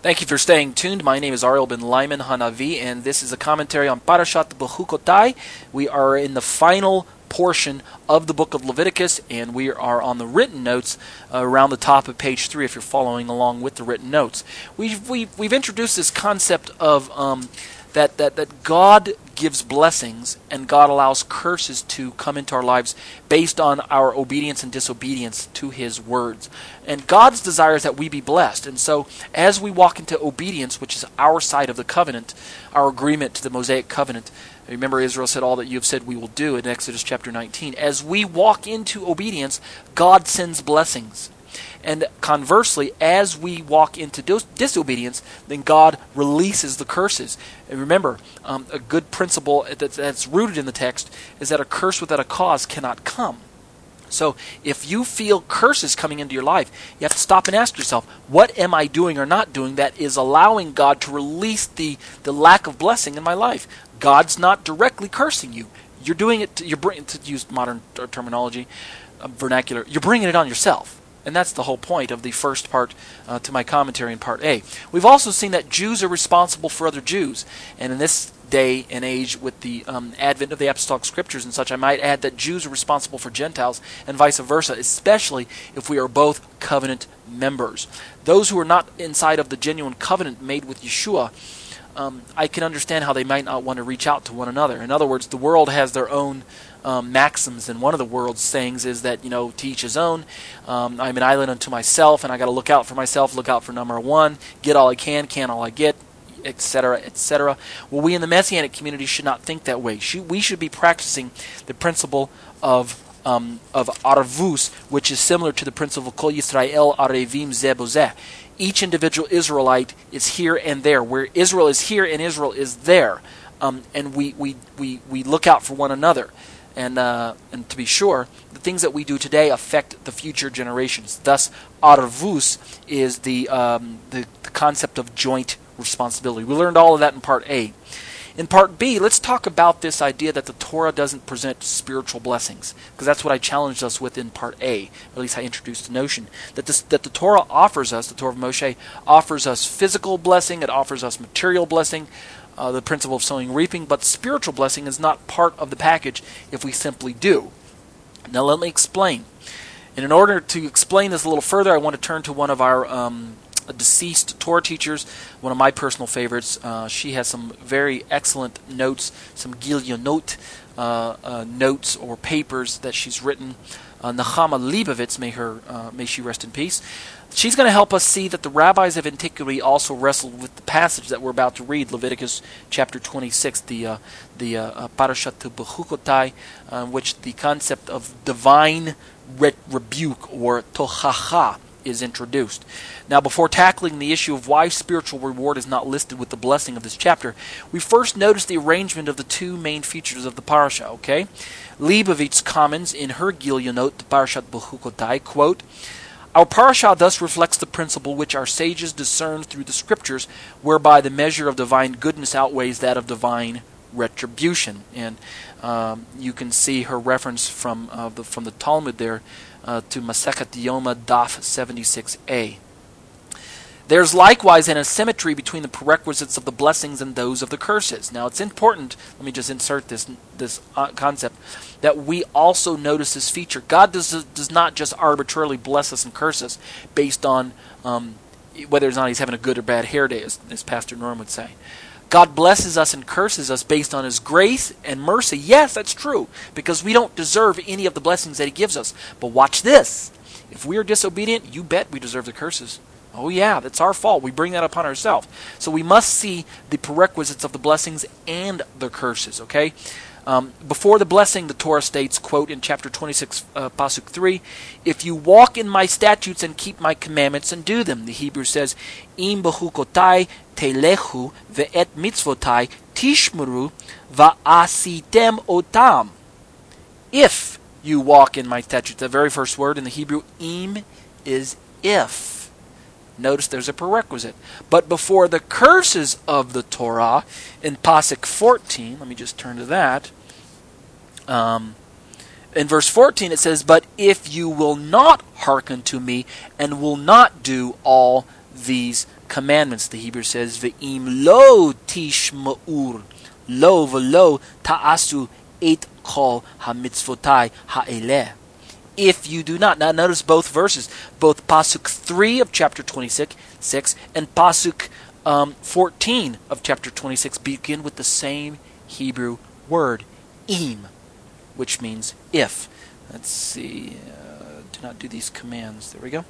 Thank you for staying tuned. My name is Ariel Ben Lyman Hanavi, and this is a commentary on Parashat Bechukotai. We are in the final portion of the book of Leviticus, and we are on the written notes around the top of page three. If you're following along with the written notes, we've we've, we've introduced this concept of um, that that that God gives blessings and God allows curses to come into our lives based on our obedience and disobedience to His words. And God's desire is that we be blessed. And so, as we walk into obedience, which is our side of the covenant, our agreement to the Mosaic covenant, remember Israel said, All that you have said we will do in Exodus chapter 19. As we walk into obedience, God sends blessings. And conversely, as we walk into dis- disobedience, then God releases the curses. And remember, um, a good principle that's, that's rooted in the text is that a curse without a cause cannot come. So if you feel curses coming into your life, you have to stop and ask yourself, what am I doing or not doing that is allowing God to release the, the lack of blessing in my life? God's not directly cursing you. You're doing it, to, you're bringing, to use modern terminology, uh, vernacular, you're bringing it on yourself. And that's the whole point of the first part uh, to my commentary in part A. We've also seen that Jews are responsible for other Jews. And in this day and age, with the um, advent of the apostolic scriptures and such, I might add that Jews are responsible for Gentiles and vice versa, especially if we are both covenant members. Those who are not inside of the genuine covenant made with Yeshua um, I can understand how they might not want to reach out to one another. In other words, the world has their own um, maxims, and one of the world's sayings is that you know, teach his own. Um, I'm an island unto myself, and I got to look out for myself, look out for number one, get all I can, can all I get, etc., etc. Well, we in the messianic community should not think that way. We should be practicing the principle of um, of arvus, which is similar to the principle Kol Yisrael Arevim Zeh Bazeh each individual Israelite is here and there. Where Israel is here and Israel is there. Um, and we, we, we, we look out for one another. And, uh, and to be sure, the things that we do today affect the future generations. Thus, arvus is the, um, the, the concept of joint responsibility. We learned all of that in part A. In part B, let's talk about this idea that the Torah doesn't present spiritual blessings, because that's what I challenged us with in part A. At least I introduced the notion that this, that the Torah offers us, the Torah of Moshe offers us physical blessing, it offers us material blessing, uh, the principle of sowing and reaping, but spiritual blessing is not part of the package if we simply do. Now let me explain. And in order to explain this a little further, I want to turn to one of our um, deceased Torah teachers, one of my personal favorites. Uh, she has some very excellent notes, some Gilionot uh, uh, notes or papers that she's written. Uh, Nechama Leibovitz, may her uh, may she rest in peace. She's going to help us see that the rabbis of antiquity also wrestled with the passage that we're about to read, Leviticus chapter 26, the uh, the uh, Parashat Bechukotai, uh, which the concept of divine re- rebuke or tochacha is introduced. Now, before tackling the issue of why spiritual reward is not listed with the blessing of this chapter, we first notice the arrangement of the two main features of the parasha, okay? Leibovitz comments in her Gilionot, the Parashat Bechukotai, quote, our parasha thus reflects the principle which our sages discern through the scriptures, whereby the measure of divine goodness outweighs that of divine retribution. And um, you can see her reference from uh, the, from the Talmud there uh, to Masechet Yoma Daf 76a. There's likewise an asymmetry between the prerequisites of the blessings and those of the curses. Now, it's important, let me just insert this, this uh, concept, that we also notice this feature. God does, does not just arbitrarily bless us and curse us based on um, whether or not he's having a good or bad hair day, as, as Pastor Norm would say. God blesses us and curses us based on His grace and mercy. Yes, that's true, because we don't deserve any of the blessings that He gives us. But watch this. If we are disobedient, you bet we deserve the curses. Oh, yeah, that's our fault. We bring that upon ourselves. So we must see the prerequisites of the blessings and the curses, okay? Um, before the blessing, the Torah states, quote, in chapter 26, uh, Pasuk 3, If you walk in my statutes and keep my commandments and do them. The Hebrew says, Im bechukotai telechu ve'et mitzvotai tishmuru va'asitem otam. If you walk in my statutes. The very first word in the Hebrew, im, is if. Notice there's a prerequisite. But before the curses of the Torah, in Pasuk 14, let me just turn to that. Um, in verse 14 it says, But if you will not hearken to me and will not do all these commandments. The Hebrew says, Ve'im lo tishma'ur, lo v'lo ta'asu et kol hamitzvotai ha'eleh. If you do not. Now notice both verses, both Pasuk 3 of chapter 26 6, and Pasuk um, 14 of chapter 26 begin with the same Hebrew word, im, which means if. Let's see. Uh, do not do these commands. There we go.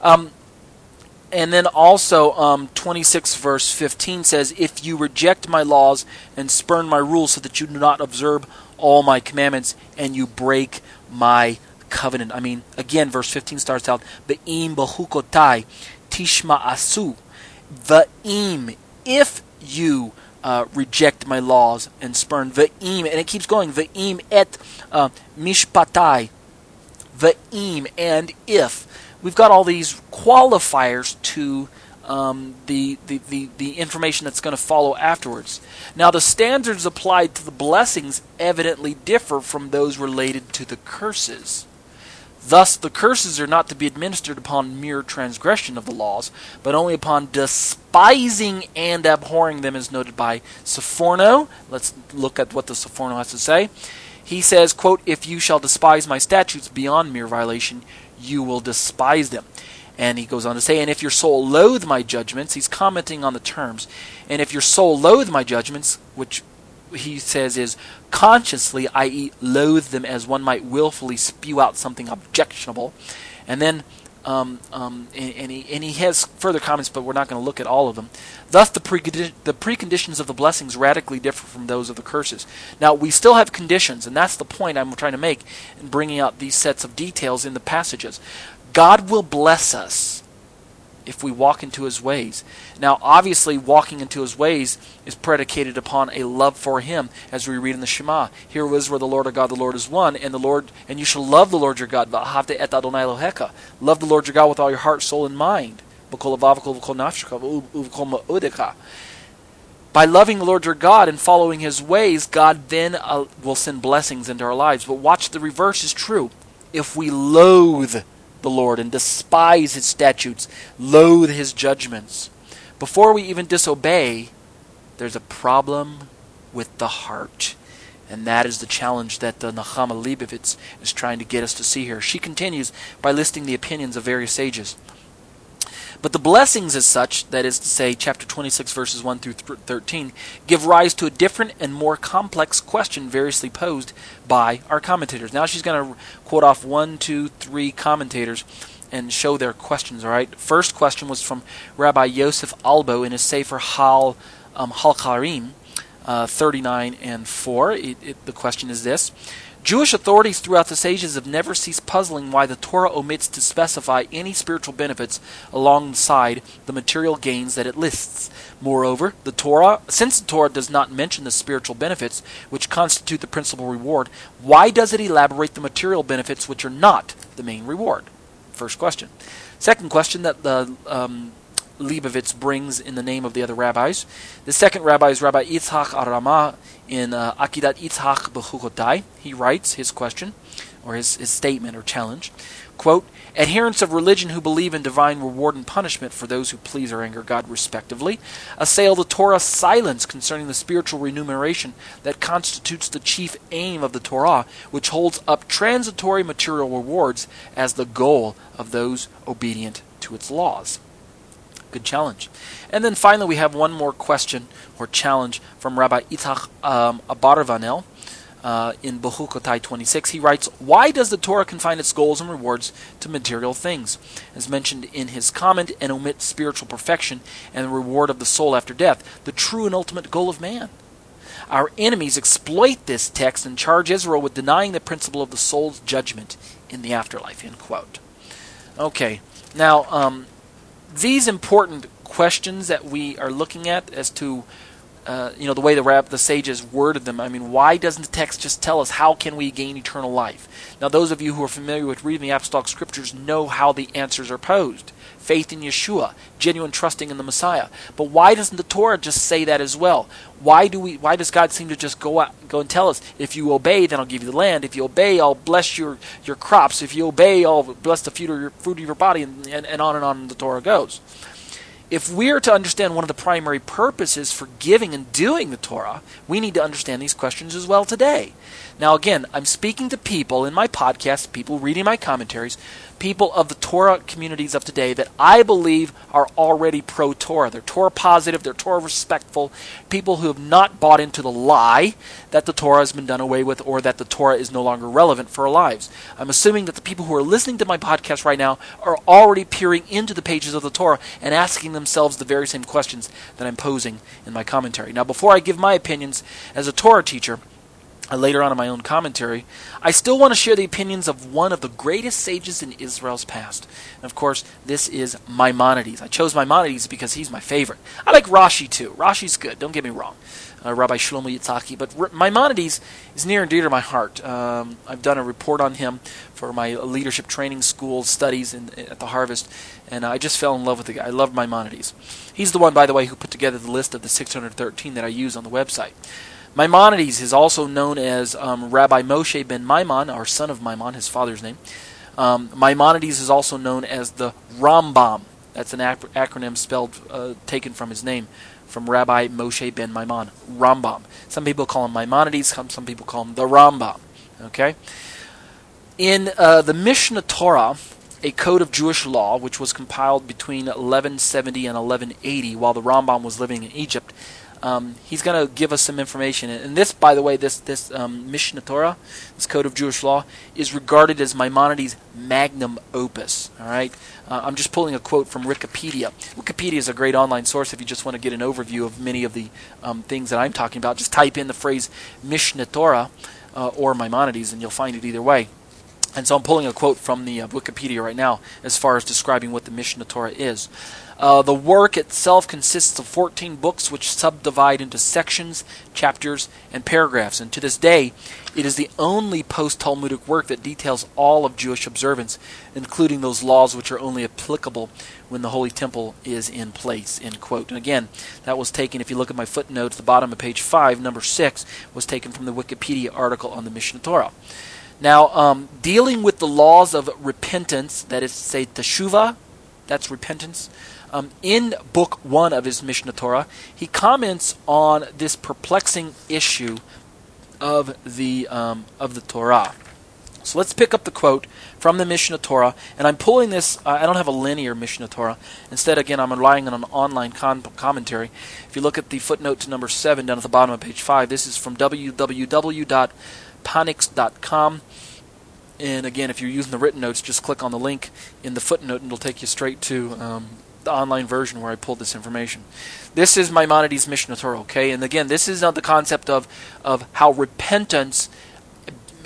Um, and then also, um, 26 verse 15 says, If you reject my laws and spurn my rules so that you do not observe all my commandments and you break my covenant. I mean, again, verse 15 starts out, Be'im bahukotai tishma asu. Va'im, if you uh, reject my laws and spurn va'im, and it keeps going, va'im et uh, mishpatai, va'im, and if we've got all these qualifiers to um, the, the, the, the information that's going to follow afterwards. Now, the standards applied to the blessings evidently differ from those related to the curses. Thus, the curses are not to be administered upon mere transgression of the laws, but only upon despising and abhorring them, as noted by Sforno. Let's look at what the Sforno has to say. He says, quote, If you shall despise my statutes beyond mere violation, you will despise them. And he goes on to say, And if your soul loathe my judgments, he's commenting on the terms, and if your soul loathe my judgments, which he says is consciously, i.e., loathe them as one might willfully spew out something objectionable. And then, um, um, and, and, he, and he has further comments, but we're not going to look at all of them. Thus, the, the preconditions of the blessings radically differ from those of the curses. Now, we still have conditions, and that's the point I'm trying to make in bringing out these sets of details in the passages. God will bless us if we walk into his ways. Now, obviously, walking into his ways is predicated upon a love for him, as we read in the Shema. Here is where the Lord our God, the Lord is one, and the Lord and you shall love the Lord your God. Love the Lord your God with all your heart, soul, and mind. By loving the Lord your God and following his ways, God then uh, will send blessings into our lives. But watch, the reverse is true. If we loathe the Lord and despise his statutes, loathe his judgments. Before we even disobey, there's a problem with the heart. And that is the challenge that the Nechama Leibovitz is trying to get us to see here. She continues by listing the opinions of various sages. But the blessings, as such, that is to say, chapter 26, verses 1 through 13, give rise to a different and more complex question variously posed by our commentators. Now she's going to quote off one, two, three commentators and show their questions, all right? First question was from Rabbi Yosef Albo in his Sefer Hal, um, HaIkkarim, uh, 39 and 4. It, it, the question is this Jewish authorities throughout the sages have never ceased puzzling why the Torah omits to specify any spiritual benefits alongside the material gains that it lists. Moreover, the Torah, since the Torah does not mention the spiritual benefits which constitute the principal reward, why does it elaborate the material benefits which are not the main reward? First question. Second question that the um, Leibovitz brings in the name of the other rabbis. The second rabbi is Rabbi Yitzhak Arama in uh, Akidat Yitzhak Bechukotai. He writes his question, or his, his statement or challenge. Quote, Adherents of religion who believe in divine reward and punishment for those who please or anger God respectively assail the Torah's silence concerning the spiritual remuneration that constitutes the chief aim of the Torah, which holds up transitory material rewards as the goal of those obedient to its laws. Good challenge. And then finally, we have one more question or challenge from Rabbi Itach um, Abarvanel uh, in Bechukotai 26. He writes, Why does the Torah confine its goals and rewards to material things? As mentioned in his comment, and omit spiritual perfection and the reward of the soul after death, the true and ultimate goal of man. Our enemies exploit this text and charge Israel with denying the principle of the soul's judgment in the afterlife. End quote. Okay, now um, these important questions that we are looking at as to uh, you know the way the rab- the sages worded them. I mean, why doesn't the text just tell us how can we gain eternal life? Now, those of you who are familiar with reading the apostolic scriptures know how the answers are posed: faith in Yeshua, genuine trusting in the Messiah. But why doesn't the Torah just say that as well? Why do we? Why does God seem to just go out, go and tell us, if you obey, then I'll give you the land. If you obey, I'll bless your your crops. If you obey, I'll bless the fruit of your, fruit of your body, and, and, and on and on the Torah goes. If we are to understand one of the primary purposes for giving and doing the Torah, we need to understand these questions as well today. Now, again, I'm speaking to people in my podcast, people reading my commentaries, people of the Torah communities of today that I believe are already pro Torah. They're Torah positive, they're Torah respectful, people who have not bought into the lie that the Torah has been done away with or that the Torah is no longer relevant for our lives. I'm assuming that the people who are listening to my podcast right now are already peering into the pages of the Torah and asking themselves the very same questions that I'm posing in my commentary. Now, before I give my opinions as a Torah teacher, later on in my own commentary, I still want to share the opinions of one of the greatest sages in Israel's past. And of course, this is Maimonides. I chose Maimonides because he's my favorite. I like Rashi too. Rashi's good, don't get me wrong. Uh, Rabbi Shlomo Yitzhaki. But R- Maimonides is near and dear to my heart. Um, I've done a report on him for my leadership training school studies in, at the Harvest, and I just fell in love with the guy. I love Maimonides. He's the one, by the way, who put together the list of the 613 that I use on the website. Maimonides is also known as um, Rabbi Moshe ben Maimon, or son of Maimon, his father's name. Um, Maimonides is also known as the Rambam. That's an ac- acronym spelled uh, taken from his name, from Rabbi Moshe ben Maimon. Rambam. Some people call him Maimonides. Some, people call him the Rambam. Okay. In uh, the Mishnah Torah, a code of Jewish law, which was compiled between 1170 and 1180, while the Rambam was living in Egypt, um, he's going to give us some information. And this, by the way, this this um, Mishnah Torah, this code of Jewish law, is regarded as Maimonides' magnum opus. All right, uh, I'm just pulling a quote from Wikipedia. Wikipedia is a great online source if you just want to get an overview of many of the um, things that I'm talking about. Just type in the phrase Mishnah Torah uh, or Maimonides, and you'll find it either way. And so I'm pulling a quote from the uh, Wikipedia right now as far as describing what the Mishnah Torah is. Uh, the work itself consists of 14 books which subdivide into sections, chapters, and paragraphs. And to this day, it is the only post Talmudic work that details all of Jewish observance, including those laws which are only applicable when the Holy Temple is in place. End quote. And again, that was taken, if you look at my footnotes, the bottom of page 5, number 6, was taken from the Wikipedia article on the Mishnah Torah. Now, um, dealing with the laws of repentance, that is to say, teshuvah, that's repentance, um, in book one of his Mishnah Torah, he comments on this perplexing issue of the um, of the Torah. So let's pick up the quote from the Mishnah Torah, and I'm pulling this. Uh, I don't have a linear Mishnah Torah. Instead, again, I'm relying on an online con- commentary. If you look at the footnote to number seven down at the bottom of page five, this is from www.panix.com. And again, if you're using the written notes, just click on the link in the footnote, and it'll take you straight to um, the online version where I pulled this information. This is Maimonides' Mishnah Torah, okay? And again, this is not the concept of, of how repentance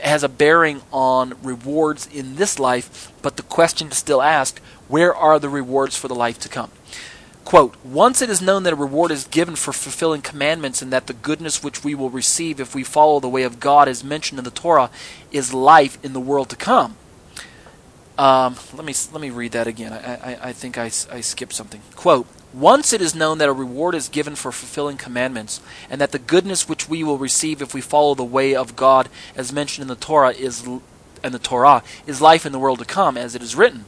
has a bearing on rewards in this life, but the question is still asked where are the rewards for the life to come? Quote, Once it is known that a reward is given for fulfilling commandments, and that the goodness which we will receive if we follow the way of God, as mentioned in the Torah, is life in the world to come. Um, let me let me read that again. I, I, I think I, I skipped something. Quote: Once it is known that a reward is given for fulfilling commandments, and that the goodness which we will receive if we follow the way of God, as mentioned in the Torah, is and the Torah is life in the world to come, as it is written.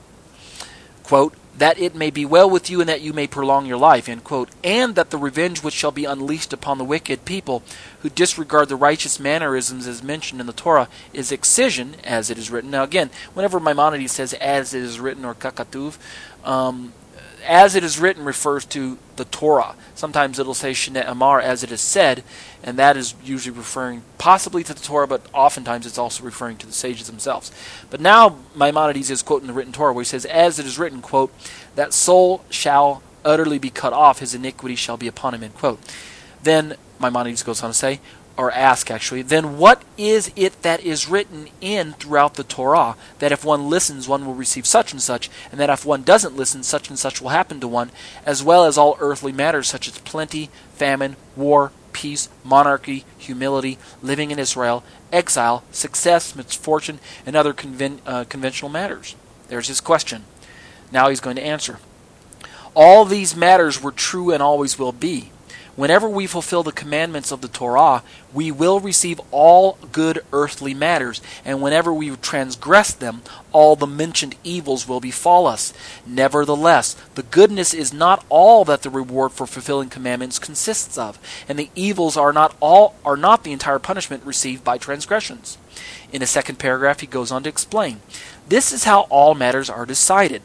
Quote: that it may be well with you and that you may prolong your life, and that the revenge which shall be unleashed upon the wicked people who disregard the righteous mannerisms as mentioned in the Torah is excision, as it is written. Now again, whenever Maimonides says as it is written or kakatuv, um, as it is written refers to the Torah. Sometimes it'll say Shene Amar as it is said, and that is usually referring possibly to the Torah, but oftentimes it's also referring to the sages themselves. But now Maimonides is quoting the written Torah where he says, As it is written, quote, that soul shall utterly be cut off, his iniquity shall be upon him, end quote. Then Maimonides goes on to say, or ask actually, then what is it that is written in throughout the Torah that if one listens, one will receive such and such, and that if one doesn't listen, such and such will happen to one, as well as all earthly matters such as plenty, famine, war, peace, monarchy, humility, living in Israel, exile, success, misfortune, and other conven- uh, conventional matters? There's his question. Now he's going to answer. All these matters were true and always will be Whenever we fulfill the commandments of the Torah, we will receive all good earthly matters, and whenever we transgress them, all the mentioned evils will befall us. Nevertheless, the goodness is not all that the reward for fulfilling commandments consists of, and the evils are not all are not the entire punishment received by transgressions. In a second paragraph he goes on to explain, this is how all matters are decided.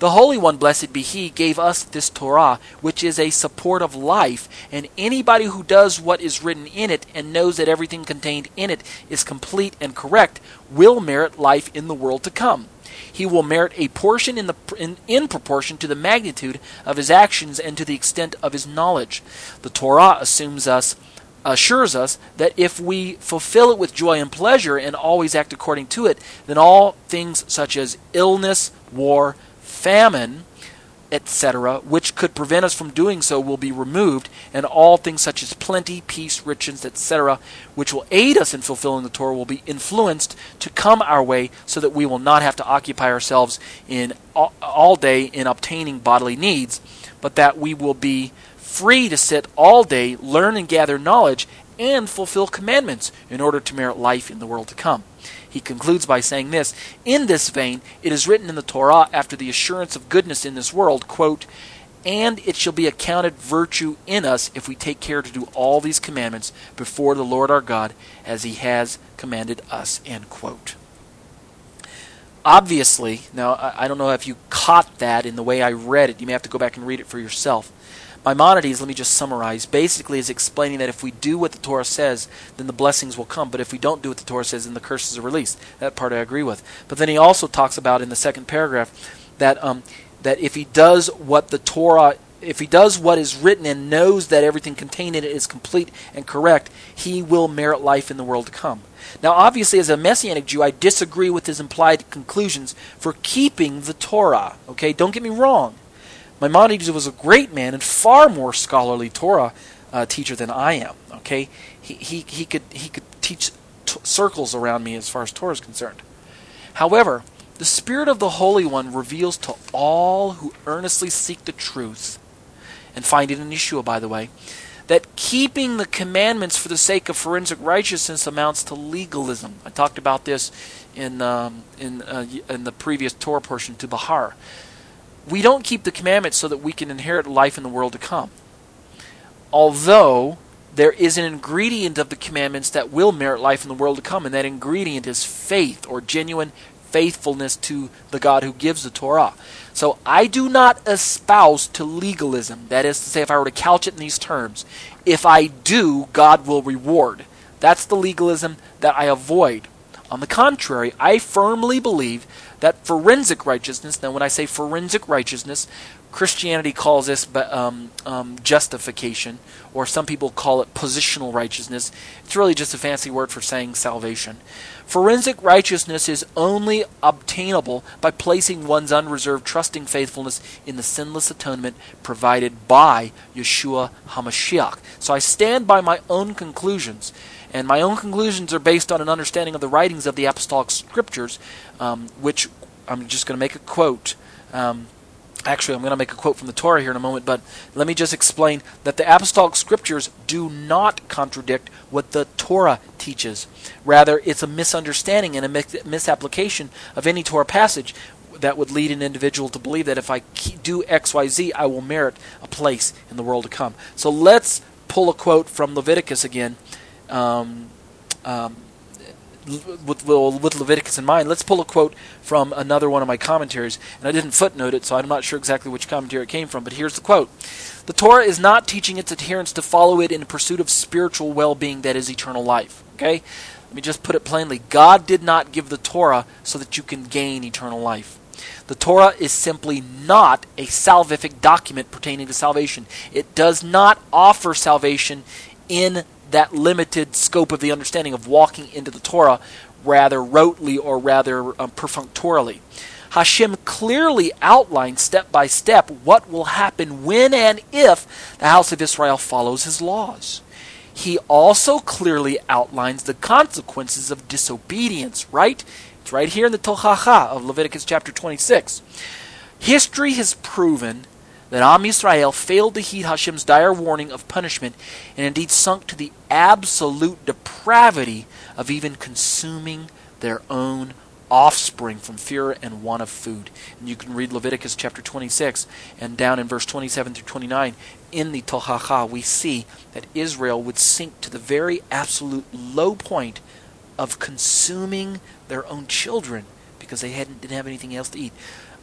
The Holy One, blessed be He, gave us this Torah, which is a support of life, and anybody who does what is written in it and knows that everything contained in it is complete and correct will merit life in the world to come. He will merit a portion in, the, in, in proportion to the magnitude of his actions and to the extent of his knowledge. The Torah assumes us assures us that if we fulfill it with joy and pleasure and always act according to it, then all things such as illness, war, famine, etc., which could prevent us from doing so, will be removed, and all things such as plenty, peace, riches, etc., which will aid us in fulfilling the Torah, will be influenced to come our way so that we will not have to occupy ourselves in all, all day in obtaining bodily needs, but that we will be free to sit all day, learn and gather knowledge, and fulfill commandments in order to merit life in the world to come. He concludes by saying this In this vein, it is written in the Torah after the assurance of goodness in this world, quote, and it shall be accounted virtue in us if we take care to do all these commandments before the Lord our God as he has commanded us. End quote. Obviously, now I don't know if you caught that in the way I read it. You may have to go back and read it for yourself. Maimonides, let me just summarize, basically is explaining that if we do what the Torah says, then the blessings will come. But if we don't do what the Torah says, then the curses are released. That part I agree with. But then he also talks about in the second paragraph that um, that if he does what the Torah if he does what is written and knows that everything contained in it is complete and correct, he will merit life in the world to come. Now, obviously, as a Messianic Jew, I disagree with his implied conclusions for keeping the Torah. Okay, don't get me wrong. Maimonides was a great man and far more scholarly Torah uh, teacher than I am. Okay, he he he could he could teach t- circles around me as far as Torah is concerned. However, the Spirit of the Holy One reveals to all who earnestly seek the truth and find it in Yeshua, by the way, that keeping the commandments for the sake of forensic righteousness amounts to legalism. I talked about this in um, in uh, in the previous Torah portion to Bahar we don't keep the commandments so that we can inherit life in the world to come. Although there is an ingredient of the commandments that will merit life in the world to come, and that ingredient is faith or genuine faithfulness to the God who gives the Torah. So I do not espouse to legalism. That is to say, if I were to couch it in these terms, if I do, God will reward. That's the legalism that I avoid. On the contrary, I firmly believe that forensic righteousness, now when I say forensic righteousness, Christianity calls this um, um, justification, or some people call it positional righteousness. It's really just a fancy word for saying salvation. Forensic righteousness is only obtainable by placing one's unreserved trusting faithfulness in the sinless atonement provided by Yeshua HaMashiach. So I stand by my own conclusions. And my own conclusions are based on an understanding of the writings of the apostolic scriptures, um, which I'm just going to make a quote. Um, actually, I'm going to make a quote from the Torah here in a moment, but let me just explain that the apostolic scriptures do not contradict what the Torah teaches. Rather, it's a misunderstanding and a misapplication of any Torah passage that would lead an individual to believe that if I do X, Y, Z, I will merit a place in the world to come. So let's pull a quote from Leviticus again um, um, with, with Leviticus in mind, let's pull a quote from another one of my commentaries. And I didn't footnote it, so I'm not sure exactly which commentary it came from, but here's the quote The Torah is not teaching its adherents to follow it in pursuit of spiritual well being that is eternal life. Okay? Let me just put it plainly God did not give the Torah so that you can gain eternal life. The Torah is simply not a salvific document pertaining to salvation. It does not offer salvation in that limited scope of the understanding of walking into the Torah rather rotely or rather um, perfunctorily. Hashem clearly outlines step by step what will happen when and if the house of Israel follows his laws. He also clearly outlines the consequences of disobedience, right? It's right here in the Tochacha of Leviticus chapter 26. History has proven that Am Yisrael failed to heed Hashem's dire warning of punishment and indeed sunk to the absolute depravity of even consuming their own offspring from fear and want of food. And you can read Leviticus chapter 26 and down in verse 27 through 29 in the Tochacha we see that Israel would sink to the very absolute low point of consuming their own children because they hadn't didn't have anything else to eat.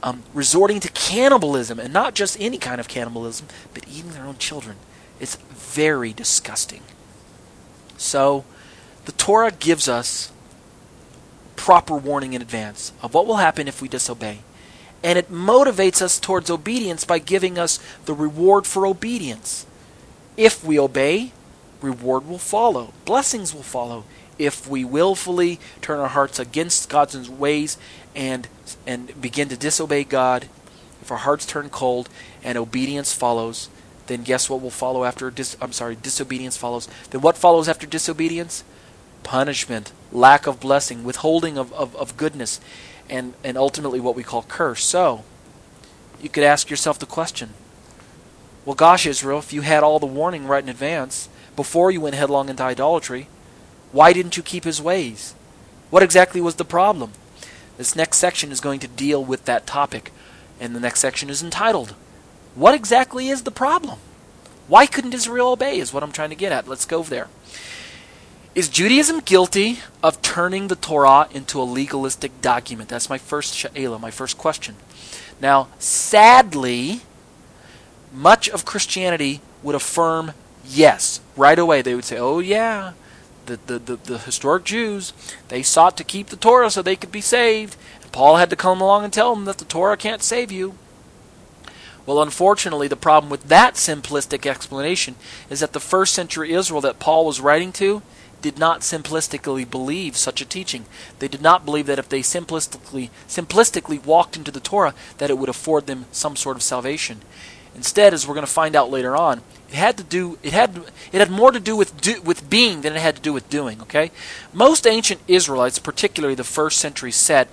Um, resorting to cannibalism, and not just any kind of cannibalism, but eating their own children. It's very disgusting. So, the Torah gives us proper warning in advance of what will happen if we disobey. And it motivates us towards obedience by giving us the reward for obedience. If we obey, reward will follow, blessings will follow. If we willfully turn our hearts against God's ways and and begin to disobey God, if our hearts turn cold and obedience follows, then guess what will follow after dis- I'm sorry, disobedience follows. Then what follows after disobedience? Punishment, lack of blessing, withholding of, of, of goodness, and, and ultimately what we call curse. So, you could ask yourself the question well, gosh, Israel, if you had all the warning right in advance, before you went headlong into idolatry, why didn't you keep his ways? What exactly was the problem? This next section is going to deal with that topic, and the next section is entitled, What exactly is the problem? Why couldn't Israel obey, is what I'm trying to get at. Let's go there. Is Judaism guilty of turning the Torah into a legalistic document? That's my first sha'ela, my first question. Now, sadly, much of Christianity would affirm yes. Right away, they would say, oh, yeah, the, the, the, the, historic Jews, they sought to keep the Torah so they could be saved. And Paul had to come along and tell them that the Torah can't save you. Well, unfortunately, the problem with that simplistic explanation is that the first century Israel that Paul was writing to did not simplistically believe such a teaching. They did not believe that if they simplistically simplistically walked into the Torah that it would afford them some sort of salvation. Instead, as we're going to find out later on, it had to do it had it had more to do with do, with being than it had to do with doing. Okay, most ancient Israelites, particularly the first century set,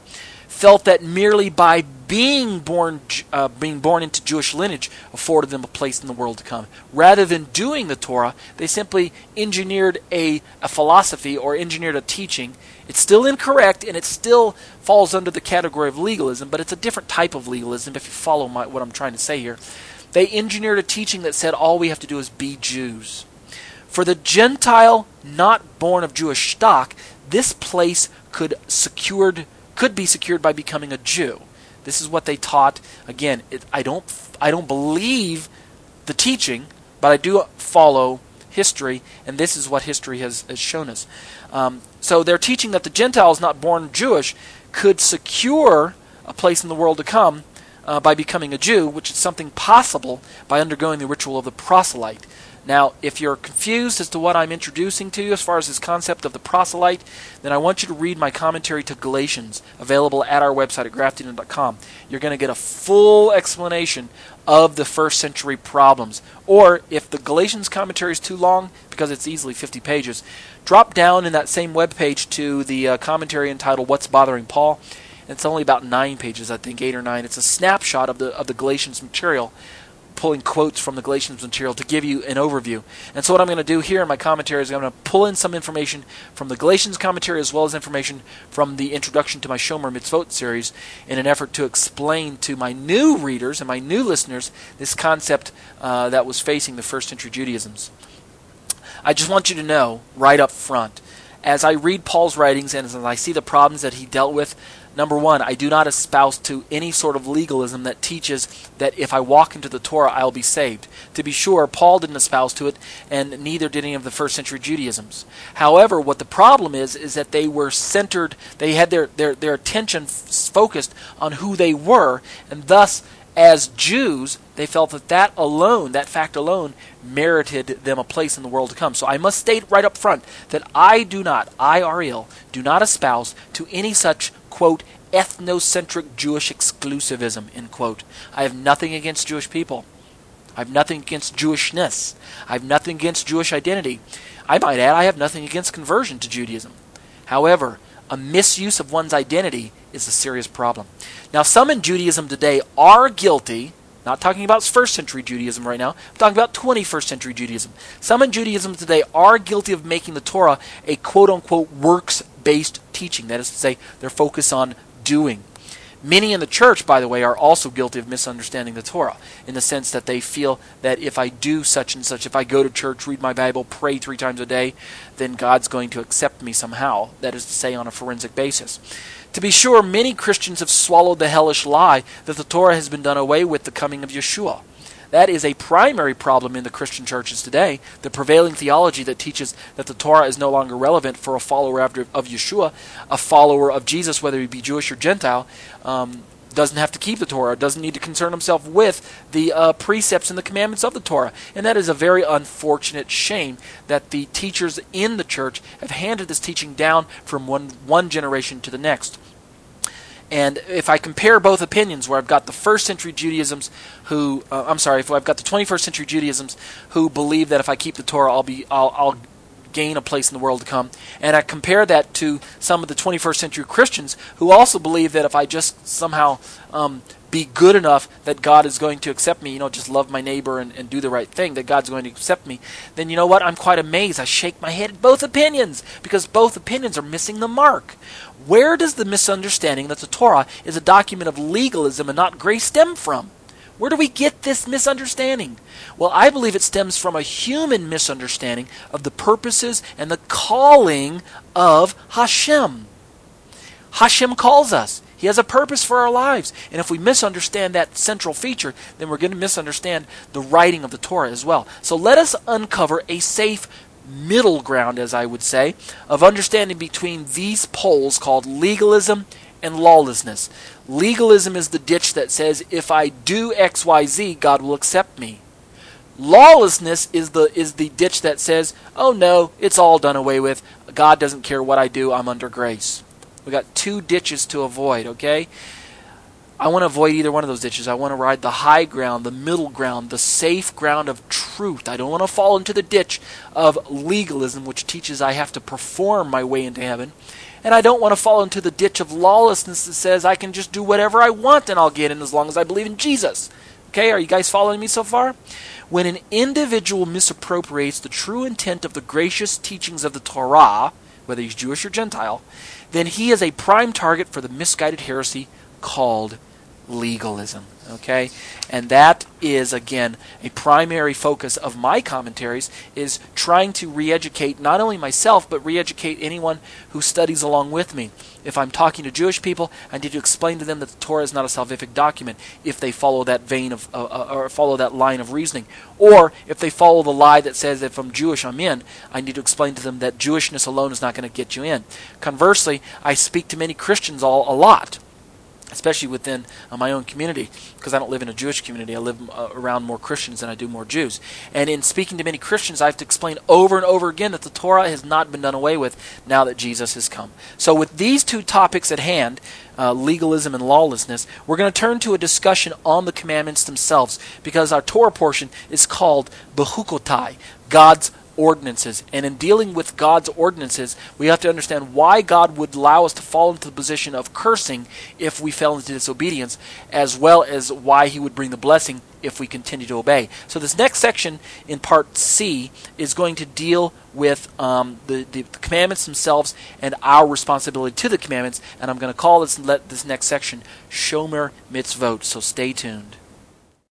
felt that merely by being born uh, being born into Jewish lineage afforded them a place in the world to come. Rather than doing the Torah, they simply engineered a, a philosophy or engineered a teaching. It's still incorrect and it still falls under the category of legalism, but it's a different type of legalism if you follow my, what I'm trying to say here. They engineered a teaching that said all we have to do is be Jews. For the Gentile not born of Jewish stock, this place could secured could be secured by becoming a Jew. This is what they taught. Again, it, I don't I don't believe the teaching, but I do follow history, and this is what history has, has shown us. Um, so they're teaching that the Gentiles not born Jewish could secure a place in the world to come uh, by becoming a Jew, which is something possible by undergoing the ritual of the proselyte. Now, if you're confused as to what I'm introducing to you as far as this concept of the proselyte, then I want you to read my commentary to Galatians, available at our website at graftington.com. You're going to get a full explanation of the first century problems. Or, if the Galatians commentary is too long, because it's easily 50 pages, drop down in that same web page to the uh, commentary entitled What's Bothering Paul it's only about nine pages, I think, eight or nine. It's a snapshot of the of the Galatians material, pulling quotes from the Galatians material to give you an overview. And so, what I'm going to do here in my commentary is I'm going to pull in some information from the Galatians commentary as well as information from the introduction to my Shomer Mitzvot series in an effort to explain to my new readers and my new listeners this concept uh, that was facing the first century Judaisms. I just want you to know right up front as I read Paul's writings and as I see the problems that he dealt with, Number one, I do not espouse to any sort of legalism that teaches that if I walk into the Torah, I'll be saved. To be sure, Paul didn't espouse to it, and neither did any of the first century Judaisms. However, what the problem is, is that they were centered, they had their, their, their attention f- focused on who they were, and thus, as Jews, they felt that that alone, that fact alone, merited them a place in the world to come. So I must state right up front that I do not, I, Ariel, do not espouse to any such quote, ethnocentric Jewish exclusivism, end quote. I have nothing against Jewish people. I have nothing against Jewishness. I have nothing against Jewish identity. I might add, I have nothing against conversion to Judaism. However, a misuse of one's identity is a serious problem. Now, some in Judaism today are guilty, Not talking about first century Judaism right now. I'm talking about 21st century Judaism. Some in Judaism today are guilty of making the Torah a quote unquote works based teaching. That is to say, their focus on doing. Many in the church, by the way, are also guilty of misunderstanding the Torah in the sense that they feel that if I do such and such, if I go to church, read my Bible, pray three times a day, then God's going to accept me somehow. That is to say, on a forensic basis. To be sure, many Christians have swallowed the hellish lie that the Torah has been done away with the coming of Yeshua. That is a primary problem in the Christian churches today. The prevailing theology that teaches that the Torah is no longer relevant for a follower of Yeshua, a follower of Jesus, whether he be Jewish or Gentile, um, doesn't have to keep the Torah, doesn't need to concern himself with the uh, precepts and the commandments of the Torah. And that is a very unfortunate shame that the teachers in the church have handed this teaching down from one, one generation to the next. And if I compare both opinions, where I've got the first century Judaisms who, uh, I'm sorry, if I've got the 21st century Judaisms who believe that if I keep the Torah, I'll be, I'll, I'll gain a place in the world to come, and I compare that to some of the 21st century Christians who also believe that if I just somehow um, be good enough that God is going to accept me, you know, just love my neighbor and, and do the right thing, that God's going to accept me, then you know what? I'm quite amazed. I shake my head at both opinions because both opinions are missing the mark. Where does the misunderstanding that the Torah is a document of legalism and not grace stem from? Where do we get this misunderstanding? Well, I believe it stems from a human misunderstanding of the purposes and the calling of Hashem. Hashem calls us. He has a purpose for our lives. And if we misunderstand that central feature, then we're going to misunderstand the writing of the Torah as well. So let us uncover a safe middle ground, as I would say, of understanding between these poles called legalism and lawlessness. Legalism is the ditch that says, if I do XYZ, God will accept me. Lawlessness is the is the ditch that says, "Oh no, it's all done away with. God doesn't care what I do. I'm under grace." We got two ditches to avoid, okay? I want to avoid either one of those ditches. I want to ride the high ground, the middle ground, the safe ground of truth. I don't want to fall into the ditch of legalism, which teaches I have to perform my way into heaven. And I don't want to fall into the ditch of lawlessness that says I can just do whatever I want and I'll get in as long as I believe in Jesus. Okay, are you guys following me so far? When an individual misappropriates the true intent of the gracious teachings of the Torah, whether he's Jewish or Gentile, then he is a prime target for the misguided heresy called legalism. Okay? And that is, again, a primary focus of my commentaries is trying to re-educate not only myself, but re-educate anyone who studies along with me. If I'm talking to Jewish people, I need to explain to them that the Torah is not a salvific document if they follow that vein of, uh, uh, or follow that line of reasoning. Or if they follow the lie that says if I'm Jewish, I'm in, I need to explain to them that Jewishness alone is not going to get you in. Conversely, I speak to many Christians all, a lot especially within uh, my own community, because I don't live in a Jewish community. I live uh, around more Christians than I do more Jews. And in speaking to many Christians, I have to explain over and over again that the Torah has not been done away with now that Jesus has come. So, with these two topics at hand, uh, legalism and lawlessness, we're going to turn to a discussion on the commandments themselves, because our Torah portion is called Bechukotai, God's ordinances. And in dealing with God's ordinances, we have to understand why God would allow us to fall into the position of cursing if we fell into disobedience, as well as why He would bring the blessing if we continue to obey. So, this next section in part C is going to deal with um, the, the, commandments themselves and our responsibility to the commandments. And I'm going to call this, let this next section Shomer Mitzvot. So, stay tuned.